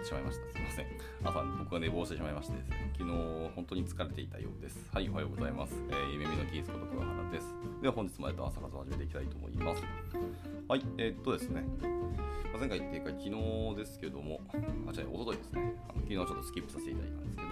ってしまいました。すみません。朝、僕が寝坊してしまいましてですね、昨日、本当に疲れていたようです。はい、おはようございます。えー、ゆめみのキースこと桑原です。では、本日もやっと朝活を始めていきたいと思います。はい、えー、っとですね、まあ、前回っていうか、昨日ですけども、あ、違う、おとといですね、あの昨日ちょっとスキップさせていただいたんですけど、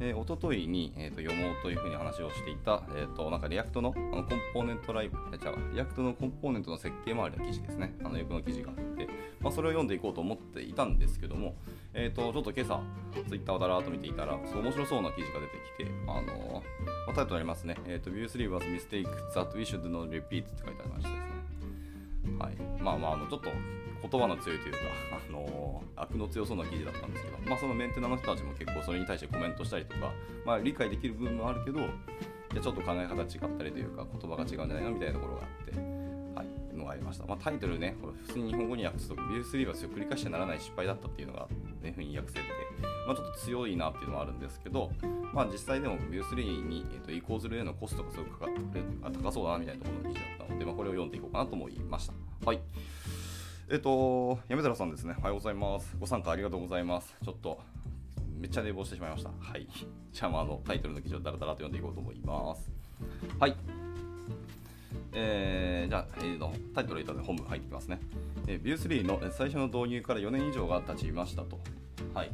えー、おとといに、えー、と読もうというふうに話をしていた、えー、となんか React のあのコンポーネントライブ、じゃあ、 React のコンポーネントの設計周りの記事ですね、あの横の記事があって、まあ、それを読んでいこうと思っていたんですけども、えー、とちょっと今朝、ツイッターをだらーっと見ていたら、そう面白そうな記事が出てきて、あのまあ、タイトルありますね、えー、と View3 was mistake that we should not repeat って書いてありましてですね。はい、まあまあ、あのちょっと言葉の強いというか、あのー、悪の強そうな記事だったんですけど、まあ、そのメンテナの人たちも結構それに対してコメントしたりとか、まあ、理解できる部分もあるけど、いやちょっと考え方違ったりというか、言葉が違うんじゃないのみたいなところがあって、はい、のがありました。まあ、タイトルね、これ普通に日本語に訳すと、ビュー3は繰り返してならない失敗だったっていうのがあっ、ね、ふうに訳せて、まあ、ちょっと強いなっていうのはあるんですけど、まあ、実際でもビュー3に、えー、と移行するへのコストがすごくかかって高そうだなみたいなところの記事だったので、まあ、これを読んでいこうかなと思いました。はい。えっと、山寺さんですね。おはようございます。ご参加ありがとうございます。ちょっと、めっちゃ寝坊してしまいました。はい。じゃあ、まあ、あの、タイトルの記事をダラダラと読んでいこうと思います。はい。えー、じゃあ、えー、のタイトルいただいて本文入ってきますね。えー、 Vue3 の最初の導入から4年以上が経ちましたと。はい。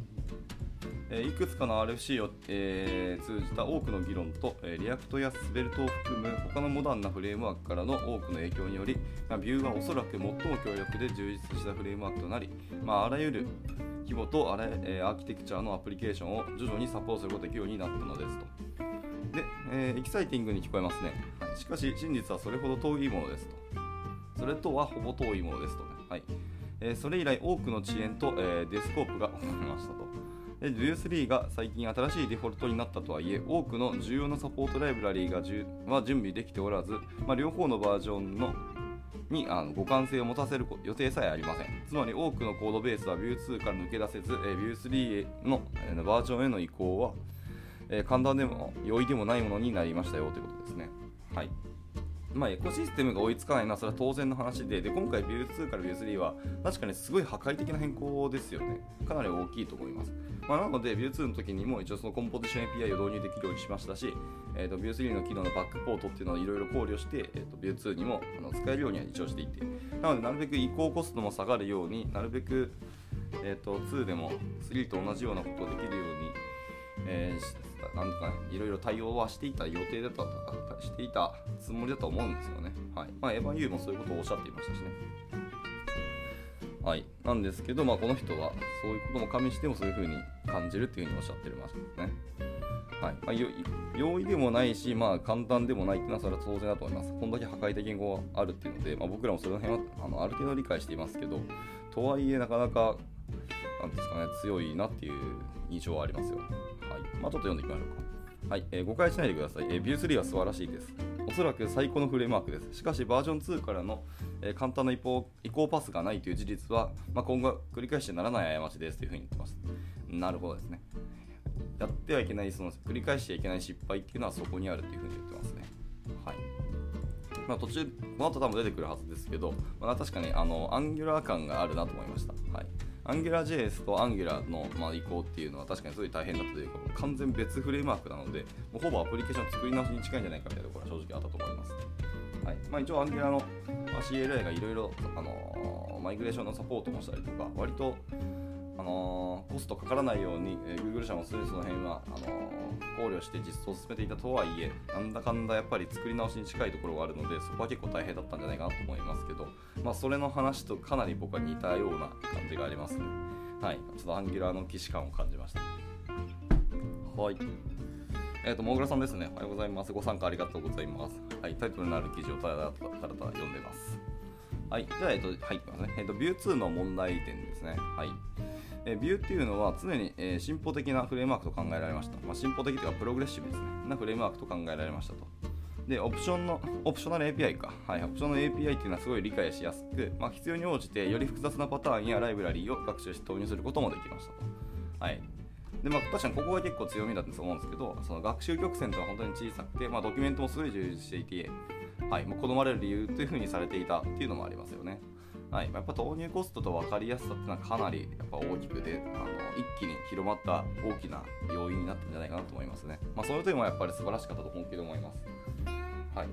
えいくつかの RFC を、えー、通じた多くの議論と、えー、 React や Svelte を含む他のモダンなフレームワークからの多くの影響により、まあ、 Vue はおそらく最も強力で充実したフレームワークとなり、まあ、あらゆる規模とあら、えー、アーキテクチャのアプリケーションを徐々にサポートすることができるようになったのですと。で、えー、エキサイティングに聞こえますね。しかし、真実はそれほど遠いものですと。それとはほぼ遠いものですとね。はいえー、それ以来、多くの遅延と、えー、デスコープが起こりましたと。で Vue3 が最近新しいデフォルトになったとはいえ多くの重要なサポートライブラリーがじゅは準備できておらず、まあ、両方のバージョンのにあの互換性を持たせる予定さえありませんつまり多くのコードベースは Vue2 から抜け出せず、え Vue3 の、えー、バージョンへの移行は、え、簡単でも容易でもないものになりましたよということですね。はい。まあ、エコシステムが追いつかないのはそれは当然の話でで今回 Vue2 から Vue3 は確かにすごい破壊的な変更ですよね。かなり大きいと思います。まあ、なので Vue2 の時にも一応そのコンポジション API を導入できるようにしましたし、えーと、Vue3 の機能のバックポートっていうのをいろいろ考慮して、えーと、Vue2 にもあの使えるようには一応していて。なのでなるべく移行コストも下がるようになるべく、えーと、2でも3と同じようなことができるように、えー、なんとか、ね、いろいろ対応はしていた予定だったとかしていたつもりだと思うんですよね。はいまあ、エヴァン・ユーもそういうことをおっしゃっていましたしね。はい、なんですけど、まあ、この人はそういうことも加味してもそういうふうに感じるっていうふうにおっしゃってますね。はいまあ、容易でもないし、まあ、簡単でもないっていうのはそれは当然だと思います。こんだけ破壊的言語があるっていうので、まあ、僕らもその辺はあのある程度理解していますけど、とはいえなかなか、なんですかね、強いなっていう印象はありますよ。ま、ちょっと読んでいきましょうか。はい、えー、誤解しないでください。えー、Vue3 は素晴らしいです。おそらく最高のフレームワークです。しかし、バージョン2からの、えー、簡単な移行移行パスがないという事実は、まあ、今後繰り返してならない過ちですというふうに言ってます。なるほどですね。やってはいけない、その繰り返しちゃいけない失敗っていうのはそこにあるというふうに言ってますね。はい。まあ、途中、この後多分出てくるはずですけど、まあ、確かにあのアンギュラー感があるなと思いました。はい。アンギュラ JS とアンギュラの、まあ、移行っていうのは確かにすごい大変だったというか、完全別フレームワークなので、もうほぼアプリケーション作り直しに近いんじゃないかみたいなところは正直あったと思います。はいまあ、一応アンギュラの CLI がいろいろマイグレーションのサポートもしたりとか、割とのー、コストかからないように、えー、Google 社もその辺はあのー、考慮して実装を進めていたとはいえなんだかんだやっぱり作り直しに近いところがあるのでそこは結構大変だったんじゃないかなと思いますけど、まあ、それの話とかなり僕は似たような感じがありますねはいちょっとアンギュラーの既視感を感じましたはいえっ、ー、と、もぐらさんですね。おはようございます。ご参加ありがとうございます。はい、タイトルのある記事をただただただ読んでます。はい、じゃあ、えっ、ー、と、入ってますね。えっ、ー、と、ビュー2の問題点ですね。はい。えビューっていうのは常に、え、進歩的なフレームワークと考えられました。まあ、進歩的というかプログレッシブですね。なフレームワークと考えられましたと。で、オプションの、オプショナル API か。はい、オプションの API っていうのはすごい理解しやすく、まあ、必要に応じてより複雑なパターンやライブラリーを学習して投入することもできましたと。はい。で、まあ、確かにここが結構強みだと思うんですけど、その学習曲線とは本当に小さくて、まあ、ドキュメントもすごい充実していて、はい、もう好まれる理由というふうにされていたっていうのもありますよね。はい、やっぱ投入コストと分かりやすさっていうのはかなりやっぱ大きくてあの一気に広まった大きな要因になったんじゃないかなと思いますね。まあ、その点はやっぱり素晴らしかったと本気で思います。はい、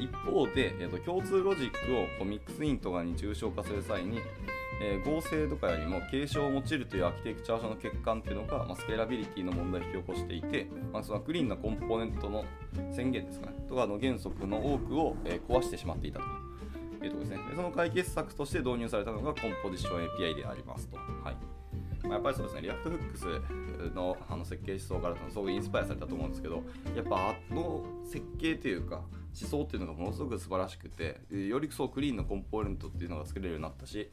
一方で、えーと、共通ロジックをこうミックスインとかに抽象化する際に、えー、合成とかよりも継承を用いるというアーキテクチャー書の欠陥っていうのが、まあ、スケーラビリティの問題を引き起こしていて、まあ、そのクリーンなコンポーネントの宣言ですかねとかの原則の多くを、えー、壊してしまっていたと。いうところですねでその解決策として導入されたのがコンポジション API でありますと。はい。まあ、やっぱりそうですね、 React Hooks のあの設計思想からすごくインスパイアされたと思うんですけど、やっぱあの設計というか、思想っていうのがものすごく素晴らしくて、よりそうクリーンなコンポーネントっていうのが作れるようになったし、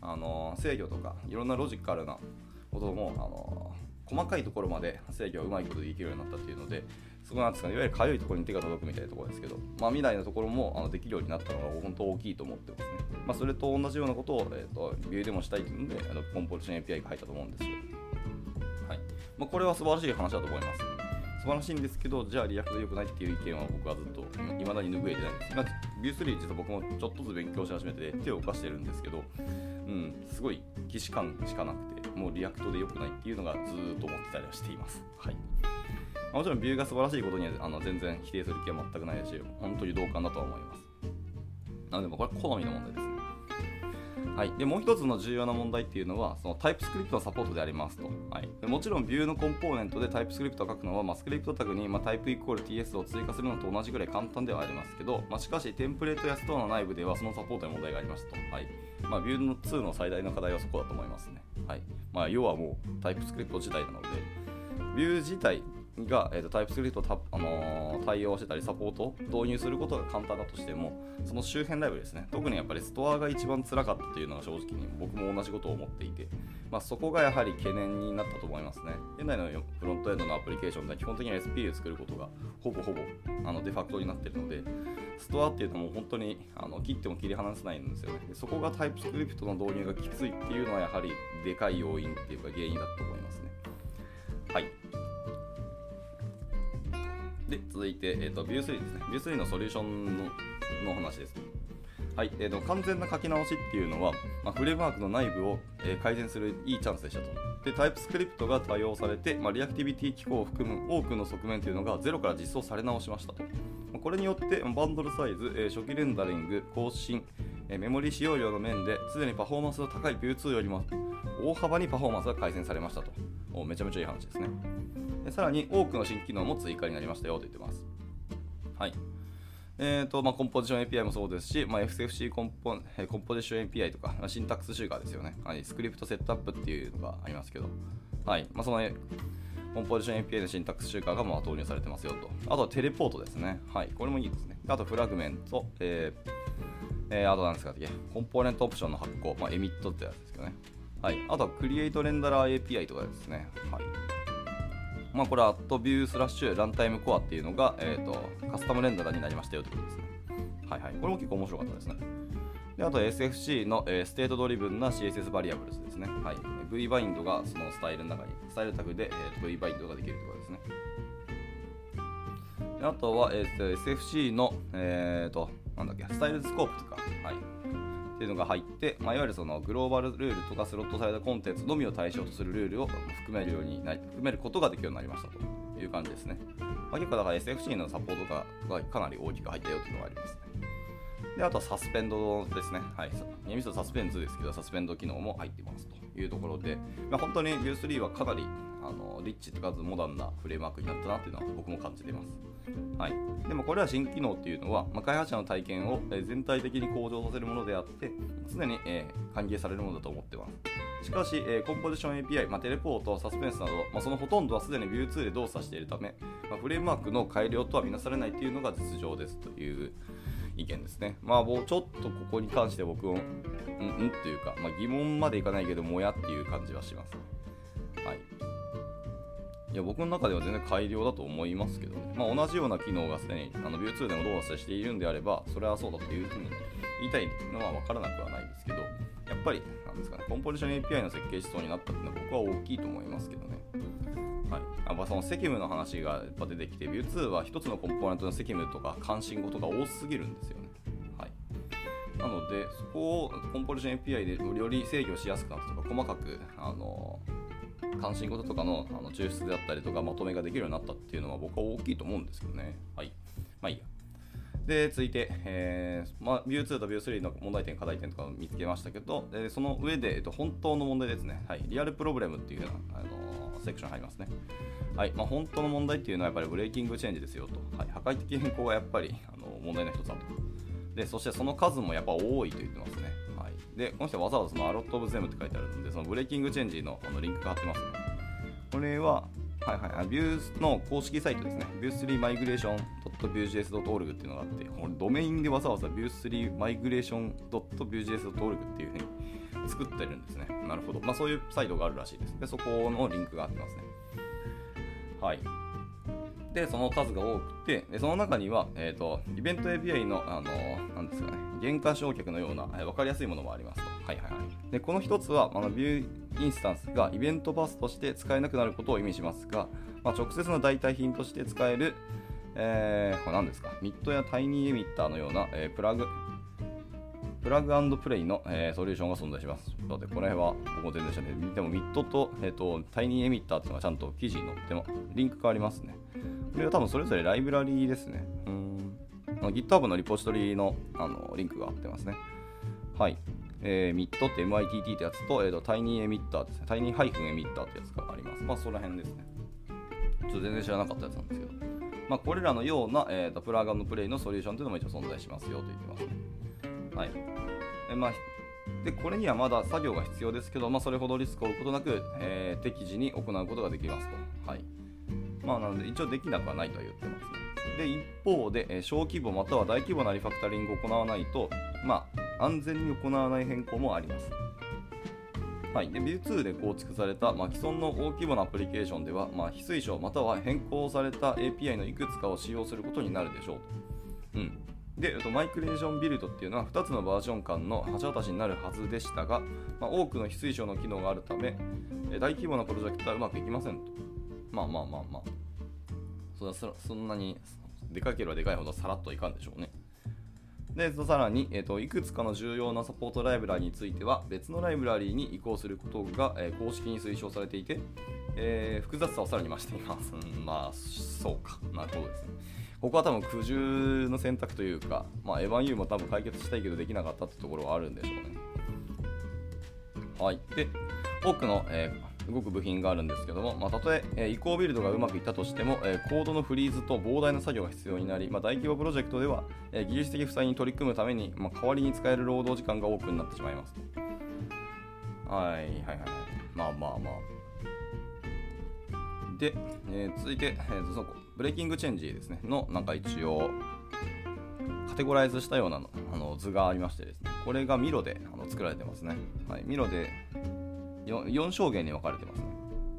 あの制御とかいろんなロジカルなことも、あの細かいところまで制御がうまいことできるようになったっていうので、そこなんですかね、いわゆるかゆいところに手が届くみたいなところですけど、まあ、未来のところもあのできるようになったのが本当大きいと思ってますね。まあ、それと同じようなことを、えーと、 Vue でもしたいというので、あのコンポジション API が入ったと思うんですよ。はいまあ、これは素晴らしい話だと思います。素晴らしいんですけど、じゃあ React で良くないっていう意見は僕はずっといまだに拭えてないです。まあ、 Vue3実は僕もちょっとずつ勉強し始めて手を動かしてるんですけど、うん、すごい既視感しかなくて、もう React で良くないっていうのがずっと思ってたりはしています。はいもちろん Vue が素晴らしいことにはあの全然否定する気は全くないし、本当に同感だとは思います。なので、これは好みの問題ですね。はい、でもう一つの重要な問題っていうのはそのタイプスクリプトのサポートでありますと、はい、もちろんビューのコンポーネントでタイプスクリプトを書くのは、まあ、スクリプトタグに、まあ、タイプイコール TS を追加するのと同じぐらい簡単ではありますけど、まあ、しかしテンプレートやストアの内部ではそのサポートに問題がありますと、はい。まあ、ビューの2の最大の課題はそこだと思いますね、はい。まあ、要はもうタイプスクリプト自体なのでビュー自体が、えーと、タイプスクリプトた、あのー、対応してたりサポート導入することが簡単だとしてもその周辺ライブですね。特にやっぱりストアが一番辛かったというのが正直に僕も同じことを思っていて、まあ、そこがやはり懸念になったと思いますね。現在のフロントエンドのアプリケーションでは基本的には SP を作ることがほぼほぼあのデファクトになっているのでストアっていうのも本当にあの切っても切り離せないんですよね。でそこがタイプスクリプトの導入がきついっていうのはやはりでかい要因っていうか原因だと思いますね。はい。で、続いて、えーと、 Vue3ですね。 Vue3のソリューションのの話です。はいえーと、完全な書き直しっていうのは、まあ、フレームワークの内部を、えー、改善するいいチャンスでしたと。で、 TypeScript が多用されて、まあ、リアクティビティ機構を含む多くの側面というのがゼロから実装され直しましたと。まあ、これによって、バンドルサイズ、えー、初期レンダリング、更新、えー、メモリ使用量の面ですでにパフォーマンスの高い Vue2よりも大幅にパフォーマンスが改善されましたと。めちゃめちゃいい話ですね。さらに多くの新機能も追加になりましたよと言ってます。はい。えーとまあ、コンポジション API もそうですし、まあ、 SFC コンポ Composition API とか、まあ、 syntax sugar ですよね、はい。 script setup っていうのがありますけど、はいまあ、そのコンポジション API のシンタックス集荷がまあ導入されてますよと。あとは Teleport ですね。はい、これもいいですね。あと Fragment、えーえー、あとなんですかコンポーネントオプションの発行、まあ、 emit ってやつですけどね。はい、あとはクリエイトレンダラー API とかですね。はいまあ、これは AtView スラッシュランタイムコアっていうのが、えーと、 custom renderer になりましたよということですね。はいはい。これも結構面白かったですね。であと SFC の、えー、ステートドリブンな CSS バリアブルズですね。はい。V バインドがそのスタイルの中に、スタイルタグで、えー、V バインドができるということですね。であとは、えーと、SFC の、えーと、なんだっけ、 style scope とか、はい。っていうのが入って、まあ、いわゆるそのグローバルルールとかスロットされたコンテンツのみを対象とするルールを含めるようにな含めることができるようになりましたという感じですね。まあ、結構だから SFC のサポートがかなり大きく入ったよというのがありますね。で、あとはサスペンドですね。はい。厳密にサスペンズですけど、サスペンド機能も入ってますというところで、まあ、本当に U3 はかなりあのリッチとかずモダンなフレームワークになったなっていうのは僕も感じています。はい、でもこれは新機能っていうのは、まあ、開発者の体験を全体的に向上させるものであって常に、えー、歓迎されるものだと思ってますしかし、えー、コンポジション API、まあ、テレポート、サスペンスなど、まあ、そのほとんどはすでに Vue2 で動作しているため、ま、フレームワークの改良とは見なされないというのが実情ですという意見ですね。まあ、もうちょっとここに関して僕も、うんうんっていうか、ま、疑問までいかないけど、もやっていう感じはします。はい。いや僕の中では全然改良だと思いますけどね、まあ、同じような機能がすでにあの Vue2 でも動作しているんであれば、それはそうだというふうに言いたいのは分からなくはないですけど、やっぱり、なんですかね、コンポジション API の設計思想になったっていうのは僕は大きいと思いますけどね。はい、やっぱその責務の話がやっぱ出てきて、Vue2 は1つのコンポーネントの責務とか関心事が多すぎるんですよね。ななので、そこをコンポジション API でより制御しやすくなったとか、細かく、あの関心事とかのあの抽出であったりとか、まとめができるようになったっていうのは僕は大きいと思うんですけどね。はい。まあいいや。で、続いて、えーまあ、View2 と View3 の問題点、課題点とかを見つけましたけど、えー、その上で、えっと、本当の問題ですね。はい。リアルプロブレムっていうような、あのー、セクション入りますね。はい。まあ、本当の問題っていうのはやっぱりブレーキングチェンジですよと。はい。破壊的変更がやっぱりあの問題の一つだと。で、そしてその数もやっぱ多いと言ってますね。で、この人わざわざそのアロット・オブ・ゼムって書いてあるので、そのブレーキングチェンジのあのリンクが貼ってますね。これは、はいはい、ビューの公式サイトですね。ビュー3マイグレーション .vue.js.org っていうのがあって、これドメインでわざわざビュー3マイグレーション .vue.js.org っていうふうに作ってるんですね。なるほど。まあそういうサイトがあるらしいです。で、そこのリンクがあってますね。はい。で、その数が多くて、でその中には、え、ー、と、イベント API の、あの、なんですかね、減価償却のような、えー、分かりやすいものもありますと。はいはいはい。で、この一つは、あの、 Vue インスタンスが event bus として使えなくなることを意味しますが、まあ、直接の代替品として使える、えー、これ何ですか、 mitt や tiny-emitter のような、えー、 plug、plug play の、えー、ソリューションが存在します。ちょって、この辺は僕も全然知らない。でも、 mitt と,、えーと、 tiny-emitter っていうのがちゃんと記事に載っても、リンクがありますね。これは多分それぞれライブラリーですね。うん。GitHub のリポジトリのあのリンクが貼ってますね。はい。えー、ミッドって MITT ってやつと、えーと、タイニーエミッターですね。タイニーハイフンエミッターってやつがあります。まあ、その辺ですね。ちょっと全然知らなかったやつなんですけど。まあ、これらのような、えーと、プラグプレイのソリューションというのも一応存在しますよと言ってますね。はい。えー、まあでこれにはまだ作業が必要ですけど、まあ、それほどリスクを負うことなく、えー、適時に行うことができますと。はいまあ、なので一応できなくはないとは言ってますね。で一方で、え小規模または大規模なリファクタリングを行わないと、まあ、安全に行わない変更もあります。はい、で Vue2 で構築された、まあ、既存の大規模なアプリケーションでは、まあ、非推奨または変更された API のいくつかを使用することになるでしょうと。うんでと、マイクレーションビルドっていうのは2つのバージョン間の橋渡しになるはずでしたが、まあ、多くの非推奨の機能があるため、大規模なプロジェクトはうまくいきませんと。まあまあまあまあ。そそんなにでかければでかいほどさらっといかんでしょうね。で、さらに、えーと、いくつかの重要なサポートライブラリについては別のライブラリに移行することが、えー、公式に推奨されていて、えー、複雑さをさらに増しています。うん、まあ、そうか。なるほどですね。ここは多分苦渋の選択というか、まあ、エヴァン・ユーも多分解決したいけどできなかったってところはあるんでしょうね。はい。で、多くの、えー動く部品があるんですけども、まあ、たとええ移行ビルドがうまくいったとしても、えコードのフリーズと膨大な作業が必要になり、まあ、大規模プロジェクトでは、え技術的負債に取り組むために、まあ、代わりに使える労働時間が多くなってしまいますはいはいはいはい。まあまあまあ。で、えー、続いて、えー、そのブレーキングチェンジですね、のなんか一応、カテゴライズしたようなのあの図がありましてですね、これがミロであの作られてますね。はい、ミロで 4, 4証言に分かれてますね。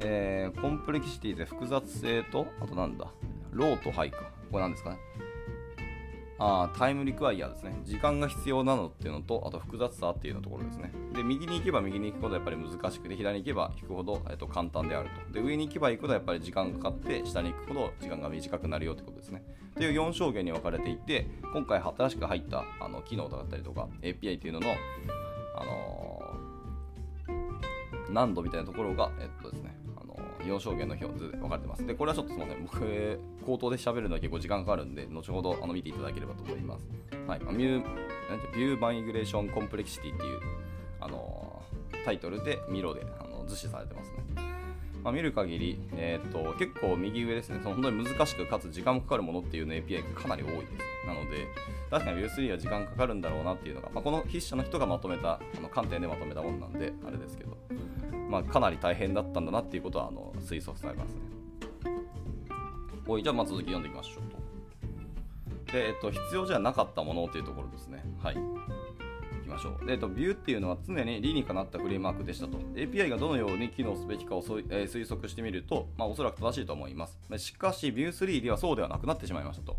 えー、コンプレキシティで複雑性と、あとなんだ、ローとハイか。これなんですかね。あタイムリクワイヤーですね。時間が必要なのっていうのと、あと複雑さっていうのところですね。で、右に行けば右に行くほどやっぱり難しくて、左に行けば行くほど、えっと、簡単であると。で、上に行けば行くほどやっぱり時間かかって、下に行くほど時間が短くなるよってことですね。という4証言に分かれていて、今回新しく入ったあの機能だったりとか、API っていうのの、難度みたいなところが、えっとですね、あの4象限の表図で分かれてます。で、これはちょっとすみません、僕、口頭で喋るのは結構時間かかるんで、後ほどあの見ていただければと思います。はい、ミュー、なんて、 Vue migration complexity っていう、あのタイトルで、 Miro であの図示されてますね。まあ、見る限り、えーと、結構右上ですね、その本当に難しくかつ時間もかかるものっていうの API がかなり多いです、なので、確かに Vue3 は時間かかるんだろうなっていうのが、まあ、この筆者の人がまとめた、あの観点でまとめたものなんで、あれですけど、まあ、かなり大変だったんだなっていうことはあの推測されますね。おい、じゃあまあ続き読んでいきましょうと。で、えっと、必要じゃなかったものというところですね。はい。いきましょう。で、えっと、ビューっていうのは常に理にかなったフレームワークでしたと。API がどのように機能すべきかを、えー、推測してみると、まあ、おそらく正しいと思います。しかし、ビュー3ではそうではなくなってしまいましたと。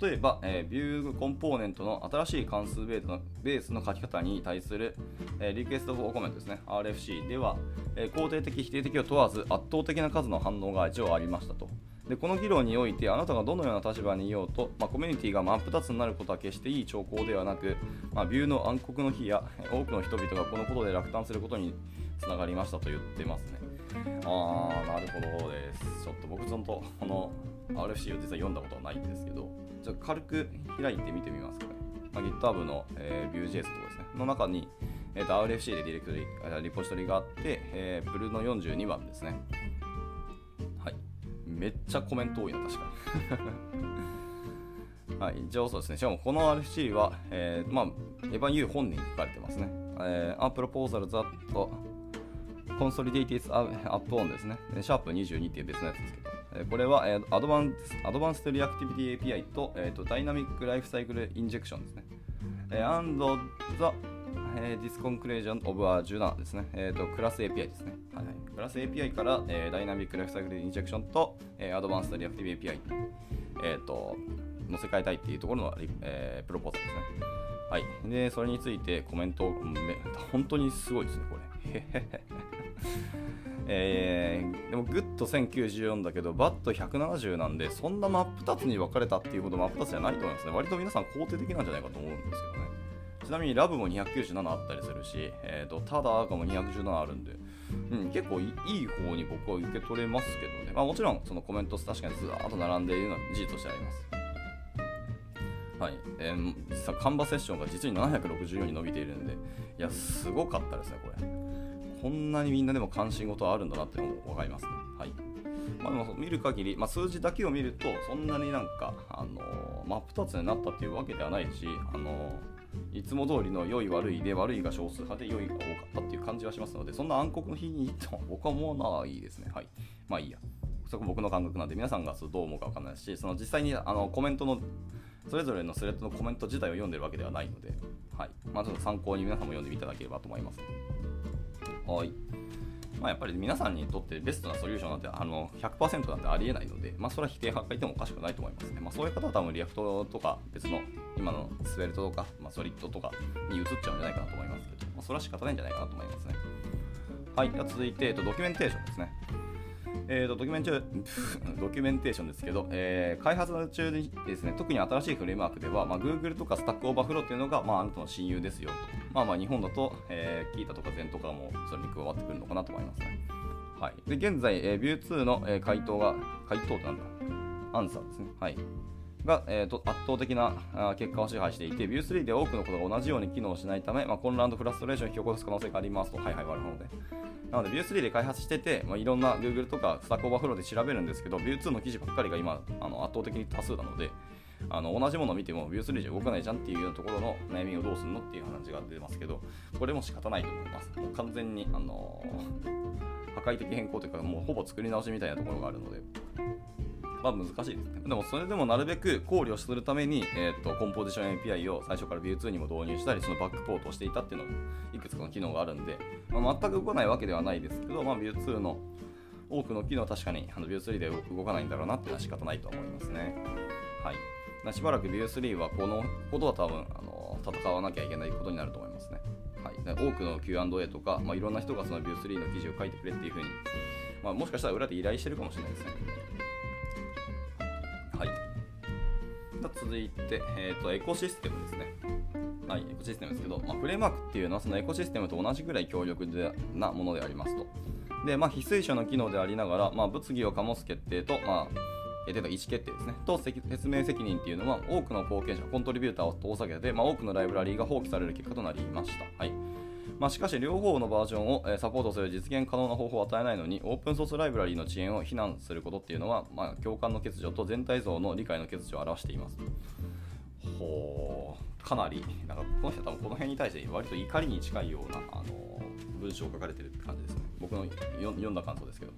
例えば、えー、ビューコンポーネントの新しい関数ベースのベースの書き方に対する、えー、リクエストコメントですね、RFC では、えー、肯定的、否定的を問わず圧倒的な数の反応が一応ありましたと。でこの議論においてあなたがどのような立場にいようと、まあ、コミュニティが真っ二つになることは決していい兆候ではなく、まあ、ビューの暗黒の日や多くの人々がこのことで落胆することにつながりましたと言ってますね。ああなるほどです。ちょっと僕ちゃんとこの RFC を実は読んだことはないんですけどじゃ軽く開いて見てみますかね、まあ、GitHub の、えー、Vue.js ところですねの中にえーと、RFC でディレクトリリポジトリがあって、えー、プルの42番ですね。はい。めっちゃコメント多いな、確かに。はい、一応そうですね。しかもこの RFC は、えー、まあ、エヴァン・ユー本人に書かれてますね。えー、A proposal that consolidates add-on ですね。シャープ22っていう別のやつですけど。これは、アドバンスアドバンストリアクティビティ API と,、えーと、ダイナミックライフサイクルインジェクションですね。えー、and the えー、ディスコンクレージョンオブア17ですね。え、ー、と、クラス API ですね。はい、クラス API から、えー、ダイナミックレフサイクルインジェクションと、えー、アドバンストリアクティブ API え、ー、と、乗せ替えたいっていうところの、えー、プロポーザルですね。はい。で、それについてコメントを、本当にすごいですね、これ。えー、でもグッド1094だけどバッド170なんでそんな真っ二つに分かれたっていうほど真っ二つじゃないと思いますね割と皆さん肯定的なんじゃないかと思うんですけどねちなみにラブも297あったりするし、えーと、ただ赤も217あるんで、うん、結構いい方に僕は受け取れますけどね、まあ、もちろんそのコメント確かにずらっと並んでいるのは事実としてあります。はい、えー、実はカンバセッションが実に764に伸びているんで、いや、すごかったですね、これ。こんなにみんなでも関心事あるんだなっていうのも分かりますね。はい。まあ、でも見る限り、まあ、数字だけを見ると、そんなになんか、あのー、真っ二つになったっていうわけではないし、あのーいつも通りの良い悪いで悪いが少数派で良いが多かったっていう感じはしますのでそんな暗黒の日にと僕は思わないですねはいまあいいやそこ僕の感覚なんで皆さんがどう思うか分かんないしその実際にあのコメントのそれぞれのスレッドのコメント自体を読んでるわけではないので、はいまあ、ちょっと参考に皆さんも読んでいただければと思います。はい。まあ、やっぱり皆さんにとってベストなソリューションなんてあの100%なんてありえないので、まあ、それは否定派がいてもおかしくないと思いますね。まあ、そういう方は多分 React とか別の今の Svelte とか、まあ、 Solid とかに移っちゃうんじゃないかなと思いますけど、まあ、それは仕方ないんじゃないかなと思いますね。はい、では続いて、えっと、ドキュメンテーションですね。えーと、ドキュメン ドキュメンテーションですけど、えー、開発中にですね、特に新しいフレームワークでは、まあ、Google とか Stack Overflow っていうのが、まあ、あなたの親友ですよと。まあまあ日本だと、えー、 Qiita とか Zenn とかもそれに加わってくるのかなと思いますね。はい、で現在、えー、 Vue2 の、えー、回答が、回答ってなんだ？アンサーですね。はい。が、えーと、圧倒的なあ結果を支配していて、 Vue3 で多くのことが同じように機能しないため、まあ、混乱とフラストレーションを引き起こす可能性がありますと。はいはい、なるほどね。なので、View3 で開発してて、まあ、いろんな Google とか Stack Overflow で調べるんですけど、View2 の記事ばっかりが今、あの圧倒的に多数なので、あの同じものを見ても View3 じゃ動かないじゃんっていうようなところの悩みをどうするのっていう話が出てますけど、これも仕方ないと思います。もう完全に、あのー破壊的変更というかもうほぼ作り直しみたいなところがあるので。まあ難しいですね。でもそれでもなるべく考慮するために、えーと、コンポジション API を最初から View2 にも導入したり、そのバックポートをしていたっていうのもいくつかの機能があるんで、まあ、全く動かないわけではないですけど、まあ、View2 の多くの機能は確かにあの View3 で動かないんだろうなっていうのは仕方ないと思いますね。はい。しばらく View3 はこのことは多分あの戦わなきゃいけないことになると思いますね。はい、多くの Q&A とか、まあ、いろんな人がその View3 の記事を書いてくれっていうふうに、まあ、もしかしたら裏で依頼してるかもしれないですね。さあ続いて、えーと、エコシステムですね。はい、エコシステムですけど、まあ、フレームワークっていうのはそのエコシステムと同じぐらい強力なものでありますと。で、まあ、非推奨の機能でありながら、まあ、物議を醸す決定と、まあ、えー、意思決定ですね。と説明責任っていうのは、多くの貢献者、コントリビューターを通さけて、まあ、多くのライブラリーが放棄される結果となりました。はいまあ、しかし、両方のバージョンをサポートする実現可能な方法を与えないのに、オープンソースライブラリの遅延を非難することっていうのは、まあ、共感の欠如と全体像の理解の欠如を表しています。ほう、かなり、なんかこの人は多分この辺に対して割と怒りに近いようなあの文章を書かれてるって感じですね。僕の読んだ感想ですけど。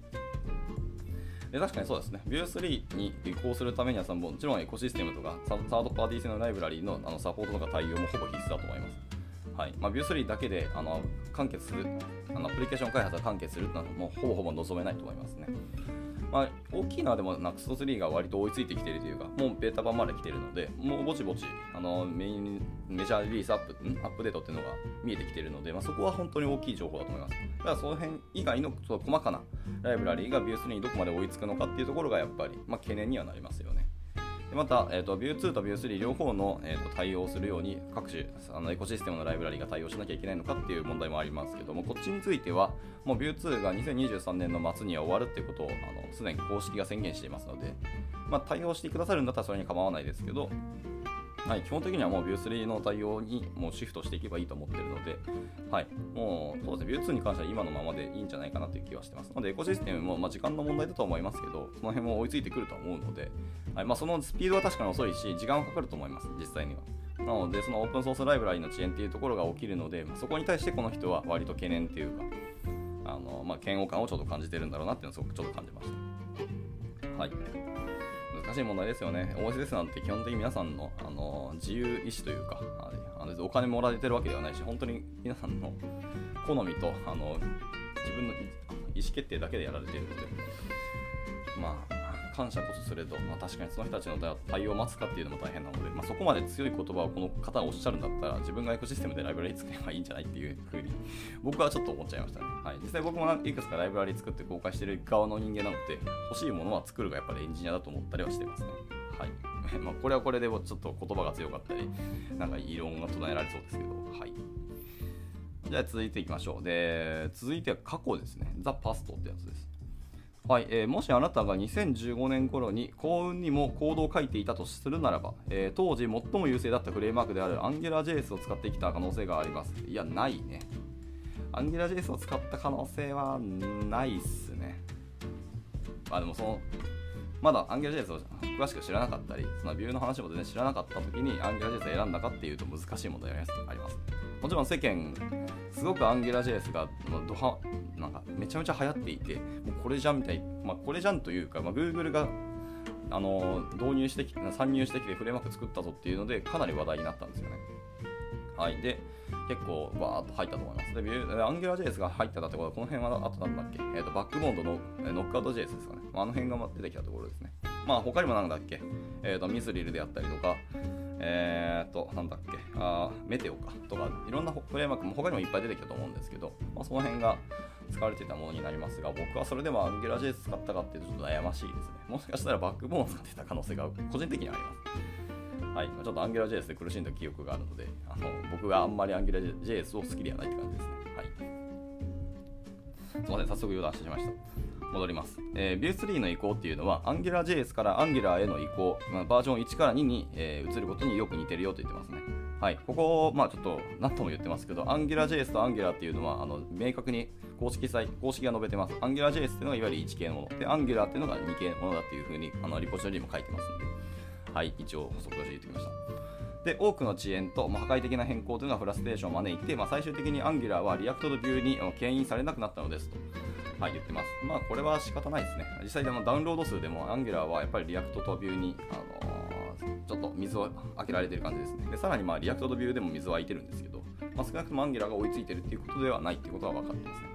で確かにそうですね。Vue3 に移行するためにはもちろんエコシステムとかサードパーティー製のライブラリーのあのサポートとか対応もほぼ必須だと思います。はいまあ、Vue3 だけであの完結するあのアプリケーション開発が完結するというのはもうほぼほぼ望めないと思いますね。まあ、大きいのはでも NUXT3 が割と追いついてきているというか、もうベータ版まで来ているので、もうぼちぼちあのメインメジャーリリースアップアップデートっていうのが見えてきているので、まあ、そこは本当に大きい情報だと思います。だからその辺以外の細かなライブラリーが Vue3 にどこまで追いつくのかっていうところがやっぱり、まあ、懸念にはなりますよね。でまた、えーと、Vue2 と Vue3 両方の、えーと、対応するように各種あのエコシステムのライブラリが対応しなきゃいけないのかっていう問題もありますけどもこっちについてはもう Vue2 が2023年の末には終わるっていうことをあのすでに公式が宣言していますので、まあ、対応してくださるんだったらそれに構わないですけどはい、基本的にはもう Vue3 の対応にもうシフトしていけばいいと思ってるので、はい、もうそうですね、Vue2 に関しては今のままでいいんじゃないかなという気はしてます。なので、エコシステムも、まあ、時間の問題だと思いますけど、その辺も追いついてくると思うので、はいまあ、そのスピードは確かに遅いし、時間はかかると思います、実際には。なので、そのオープンソースライブラリの遅延っていうところが起きるので、まそこに対してこの人は割と懸念っていうか、あのまあ、嫌悪感をちょっと感じてるんだろうなっていうのをすごくちょっと感じました。はい。難しい問題ですよね。OSS なんて基本的に皆さんのあの自由意志というか、あのお金もらえてるわけではないし、本当に皆さんの好みとあの自分の意思決定だけでやられているので、まあ、感謝こそすれど、まあ、確かにその人たちの対応を待つかっていうのも大変なので、まあ、そこまで強い言葉をこの方がおっしゃるんだったら、自分がエコシステムでライブラリ作ればいいんじゃないっていうふうに、僕はちょっと思っちゃいましたね。はい、実際僕もいくつかライブラリ作って公開してる側の人間なので、欲しいものは作るがやっぱりエンジニアだと思ったりはしてますね。はい。まあ、これはこれでちょっと言葉が強かったり、なんか異論が唱えられそうですけど、はい。じゃあ続いていきましょう。で、続いては過去ですね。ザ・パストってやつです。はいえー、もしあなたが2015年頃に幸運にもコードを書いていたとするならば、えー、当時最も優勢だったフレームワークである AngularJS を使ってきた可能性があります。いや、ないね。AngularJS を使った可能性はないっすね。まあでもその、まだ AngularJS を詳しく知らなかったり、そのビューの話も全然知らなかった時に AngularJS を選んだかっていうと難しい問題があります。もちろん世間すごく AngularJS がドハなんかめちゃめちゃ流行っていてもうこれじゃんみたい、まあ、これじゃんというか、まあ、Google があの導入してき参入してきてフレームワーク作ったぞっていうのでかなり話題になったんですよね。はい、で結構バーっと入ったと思います。で、AngularJS が入ったってことは、この辺はあとなんだっけ、えーと、バックボーンドのノックアウト JS ですかね。あの辺が出てきたところですね。まあ他にもなんだっけ、えーとミスリルであったりとか、えー、っと、なんだっけ、あメテオかとか、いろんなフレームワークも他にもいっぱい出てきたと思うんですけど、まあ、その辺が使われていたものになりますが、僕はそれでも AngularJS 使ったかっていうとちょっと悩ましいですね。もしかしたらバックボーンを使ってた可能性が個人的にはあります。はい、ちょっと AngularJS で苦しんだ記憶があるので、あの僕があんまり AngularJS を好きではないって感じですね。はい。すみません、早速余談してしまいました。戻ります。えー、Vue3 の移行っていうのは AngularJS から Angular への移行、まあ、バージョン1から2に、えー、移ることによく似てるよと言ってますね。はい、ここ、まあ、ちょっと何とも言ってますけど、AngularJS と Angular っていうのはあの明確に公式サイ公式が述べてます。AngularJS っていうのがいわゆる1系のもので、Angular っていうのが2系のものだっていうふうにあのリポジトリにも書いてますんで、はい、一応補足として言ってきました。で多くの遅延と、まあ、破壊的な変更というのはフラストレーションを招いて、まあ、最終的に Angular は React と Vue に牽引されなくなったのですと。はい、言ってます。まあ、これは仕方ないですね。実際でもダウンロード数でも Angular はやっぱり React と Vue に、あのー、ちょっと水を開けられてる感じですね。でさらにまあ React と Vue でも水は開いてるんですけど、まあ、少なくとも Angular が追いついてるっていうことではないっていうことは分かってますね。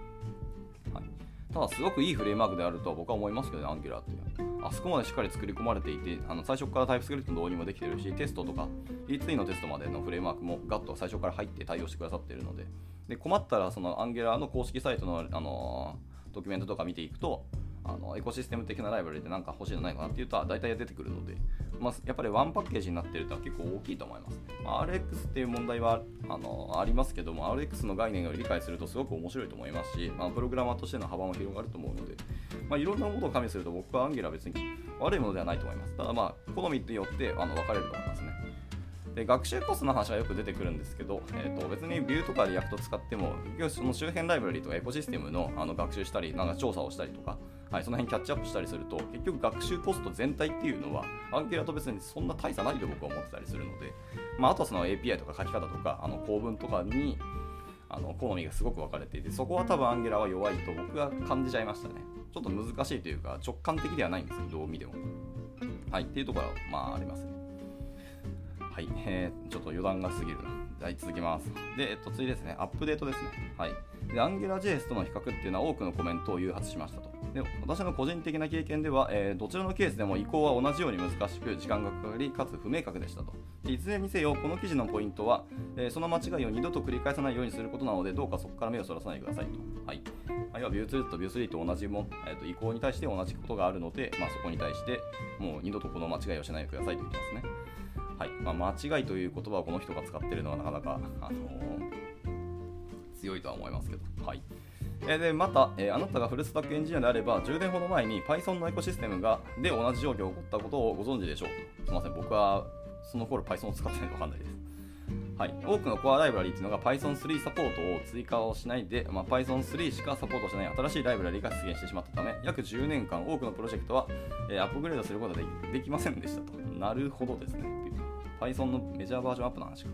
はい、ただ、すごくいいフレームワークであるとは僕は思いますけどね、Angular っていうのは。あそこまでしっかり作り込まれていて、あの最初からタイプスクリプトの導入もできてるし、テストとか、E2 のテストまでのフレームワークもガッと最初から入って対応してくださっているので、で困ったらその Angular の公式サイトの、あのードキュメントとか見ていくとあのエコシステム的なライブラリで何か欲しいのないかなっていうと大体出てくるので、まあ、やっぱりワンパッケージになっているとは結構大きいと思います、ね。まあ、RX っていう問題はあのありますけども RX の概念を理解するとすごく面白いと思いますし、まあ、プログラマーとしての幅も広がると思うので、まあ、いろんなものを加味すると僕はアンギュラー別に悪いものではないと思います。ただまあ好みによってあの分かれると思いますね。で学習コストの話はよく出てくるんですけど、えーと、別に Vue とか React 使ってもその周辺ライブラリとかエコシステムのあの学習したりなんか調査をしたりとか、はい、その辺キャッチアップしたりすると結局学習コスト全体っていうのは Angular と別にそんな大差ないと僕は思ってたりするので、まあ、あとはその API とか書き方とかあの構文とかにあの好みがすごく分かれていてそこは多分 Angular は弱いと僕は感じちゃいましたね。ちょっと難しいというか直感的ではないんですよどう見ても。はいっていうところはまあありますね。はい、えー、ちょっと余談が過ぎるな。はい、続きます。で、えっと、次ですね、アップデートですね。はい。で AngularJS との比較っていうのは多くのコメントを誘発しましたとで私の個人的な経験では、えー、どちらのケースでも移行は同じように難しく時間がかかりかつ不明確でしたといずれにせよこの記事のポイントは、えー、その間違いを二度と繰り返さないようにすることなのでどうかそこから目をそらさないでくださいと、はい要は Vue2 と Vue3 と同じも、えー、と移行に対して同じことがあるので、まあ、そこに対してもう二度とこの間違いをしないでくださいと言ってますねはい。まあ、間違いという言葉をこの人が使っているのはなかなか、あのー、強いとは思いますけど、はい。えでまた、えー、あなたがフルスタックエンジニアであれば10年ほど前に Python のエコシステムがで同じ状況が起こったことをご存知でしょう。すみません。僕はその頃 Python を使ってないと分かんないです。はい、多くのコアライブラリーというのが Python3 サポートを追加をしないで、まあ、Python3 しかサポートしない新しいライブラリが出現してしまったため、約10年間多くのプロジェクトは、えー、アップグレードすることができませんでしたと。なるほどですね。Python のメジャーバージョンアップの話か。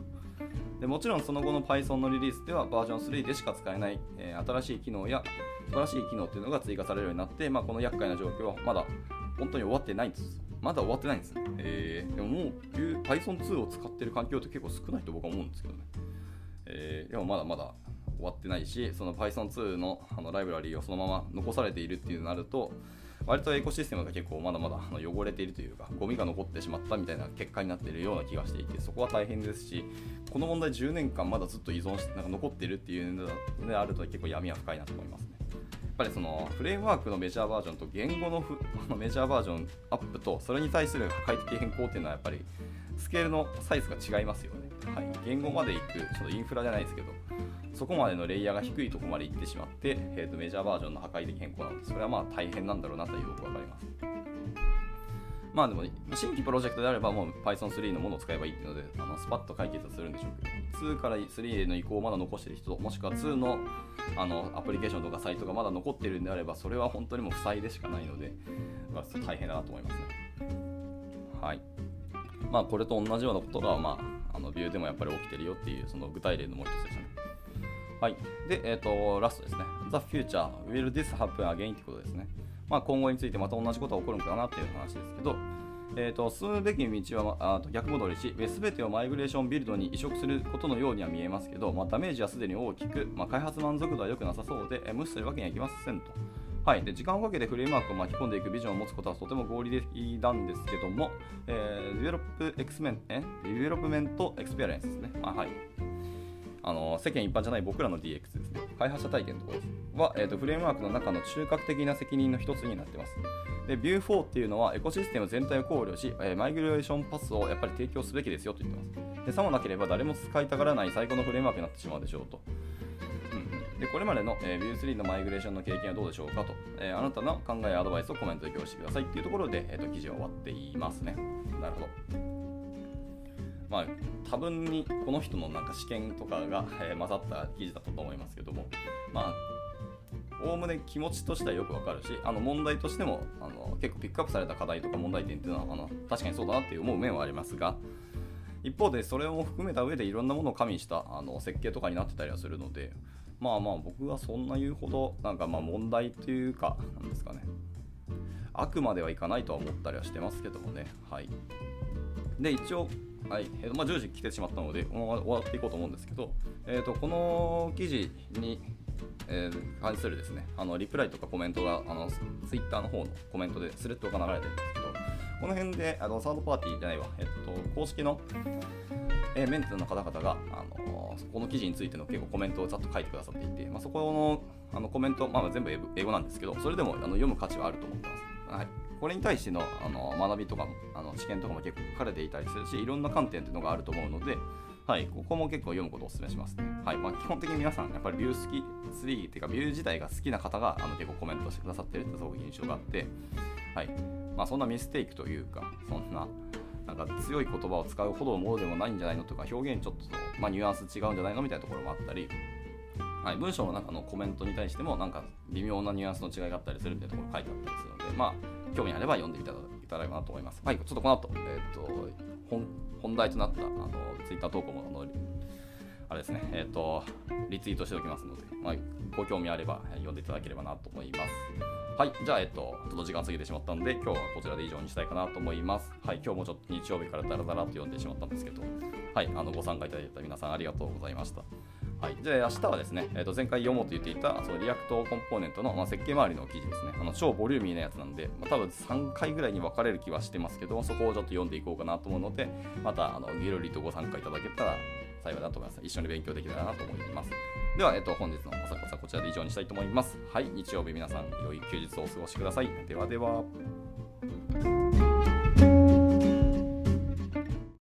でもちろんその後の Python のリリースではバージョン3でしか使えない、えー、新しい機能や素晴らしい機能っていうのが追加されるようになって、まあ、この厄介な状況はまだ本当に終わってないんです。まだ終わってないんですね。えー、でももう Python2 を使ってる環境って結構少ないと僕は思うんですけどね。えー、でもまだまだ終わってないし、その Python2 のあのライブラリーをそのまま残されているっていうなると、割とエコシステムが結構まだまだ汚れているというかゴミが残ってしまったみたいな結果になっているような気がしていてそこは大変ですしこの問題10年間まだずっと依存してなんか残っているっていうのであると結構闇は深いなと思いますね。やっぱりそのフレームワークのメジャーバージョンと言語のフの メジャーバージョンアップとそれに対する破壊的変更っていうのはやっぱりスケールのサイズが違いますよね。はい、言語まで行くちょっとインフラじゃないですけどそこまでのレイヤーが低いとこまで行ってしまって、えー、とメジャーバージョンの破壊的変更なのでそれはまあ大変なんだろうなとよくわかります。まあでも新規プロジェクトであればもう Python3 のものを使えばいいっていうのであのスパッと解決するんでしょうけど2から3への移行をまだ残してる人もしくは2のあのアプリケーションとかサイトがまだ残ってるんであればそれは本当にもう負債でしかないので、まあ、大変だなと思いますね。はい。まあこれと同じようなことがまああのビューでもやっぱり起きてるよっていうその具体例のもう一つですね。はい。で、えっ、ー、と、ラストですね。The future will this happen again? ってことですね。まあ、今後についてまた同じことが起こるのかなっていう話ですけど、えーと、進むべき道はあと逆戻りし、すべてをマイグレーションビルドに移植することのようには見えますけど、まあ、ダメージはすでに大きく、まあ、開発満足度は良くなさそうで、え無視するわけにはいきませんと。はい、で時間をかけてフレームワークを巻き込んでいくビジョンを持つことはとても合理的なんですけども、え、 Develop エクスメンえ Development Experience ですね。あはいあの世間一般じゃない僕らの DX ですね、開発者体験のところですは、えーと、フレームワークの中の中核的な責任の一つになってます。で、Vue4 っていうのはエコシステム全体を考慮し、えー、マイグレーションパスをやっぱり提供すべきですよと言ってます。で、さもなければ誰も使いたがらない最高のフレームワークになってしまうでしょうと。うん、でこれまでの、えー、Vue3 のマイグレーションの経験はどうでしょうかと、えー、あなたの考えやアドバイスをコメントで共有してくださいっていうところで、えーと記事は終わっていますね。なるほど。まあ、多分にこの人のなんか試験とかが、えー、混ざった記事だったと思いますけども、まあ、おおむね気持ちとしてはよくわかるし、あの問題としてもあの結構ピックアップされた課題とか問題点っていうのはあの確かにそうだなって思う面はありますが、一方でそれを含めた上でいろんなものを加味したあの設計とかになってたりはするので、まあまあ僕はそんな言うほどなんかまあ問題というか、なんですかね、あくまではいかないとは思ったりはしてますけどもね。はい。で、一応、はい、えーまあ、10時来てしまったので、終わっていこうと思うんですけど、えーと、この記事に、えー、関するですね、あのリプライとかコメントがあのツイッターの方のコメントでスレッドが流れてるんですけど、この辺であのサードパーティーじゃないわ、えっと、公式の、えー、メンテの方々が、あのこの記事についての結構コメントをざっと書いてくださっていて、まあ、そこのあのコメント、まあ、全部英語なんですけど、それでもあの読む価値はあると思ってます。はいこれに対してのあの学びとかもあの試験とかも結構書かれていたりするしいろんな観点っていうのがあると思うので、はい、ここも結構読むことをお勧めしますね。はいまあ、基本的に皆さんやっぱりビュー好き3っていうかビュー自体が好きな方があの結構コメントしてくださってるってすごく印象があって、はいまあ、そんなミステイクというかそんななんか強い言葉を使うほどのものでもないんじゃないのとか表現ちょっと、まあ、ニュアンス違うんじゃないのみたいなところもあったり、はい、文章の中のコメントに対してもなんか微妙なニュアンスの違いがあったりするみたいなところ書いてあったりするので、まあ興味あれば読んでみただければなと思います。はい、ちょっとこの後、えっ、ー、と本本題となったあのツイッター投稿もあのあれですね、えっ、ー、とリツイートしておきますので、まあ、ご興味あれば読んでいただければなと思います。はい、じゃあ、えっと、ちょっと時間過ぎてしまったので、今日はこちらで以上にしたいかなと思います。はい、今日もちょっと日曜日からダラダラと読んでしまったんですけど、はい、あのご参加いただいた皆さんありがとうございました。はい、じゃあ明日はですね、えー、と前回読もうと言っていたそのリアクトコンポーネントの、まあ、設計周りの記事ですね。あの超ボリューミーなやつなんで、まあ、多分3回ぐらいに分かれる気はしてますけど、そこをちょっと読んでいこうかなと思うので、またあのギルリとご参加いただけたら幸いだと思います。一緒に勉強できたらなと思います。では、えっと、本日の朝活はこちらで以上にしたいと思います。はい、日曜日皆さん、良い休日をお過ごしください。ではでは。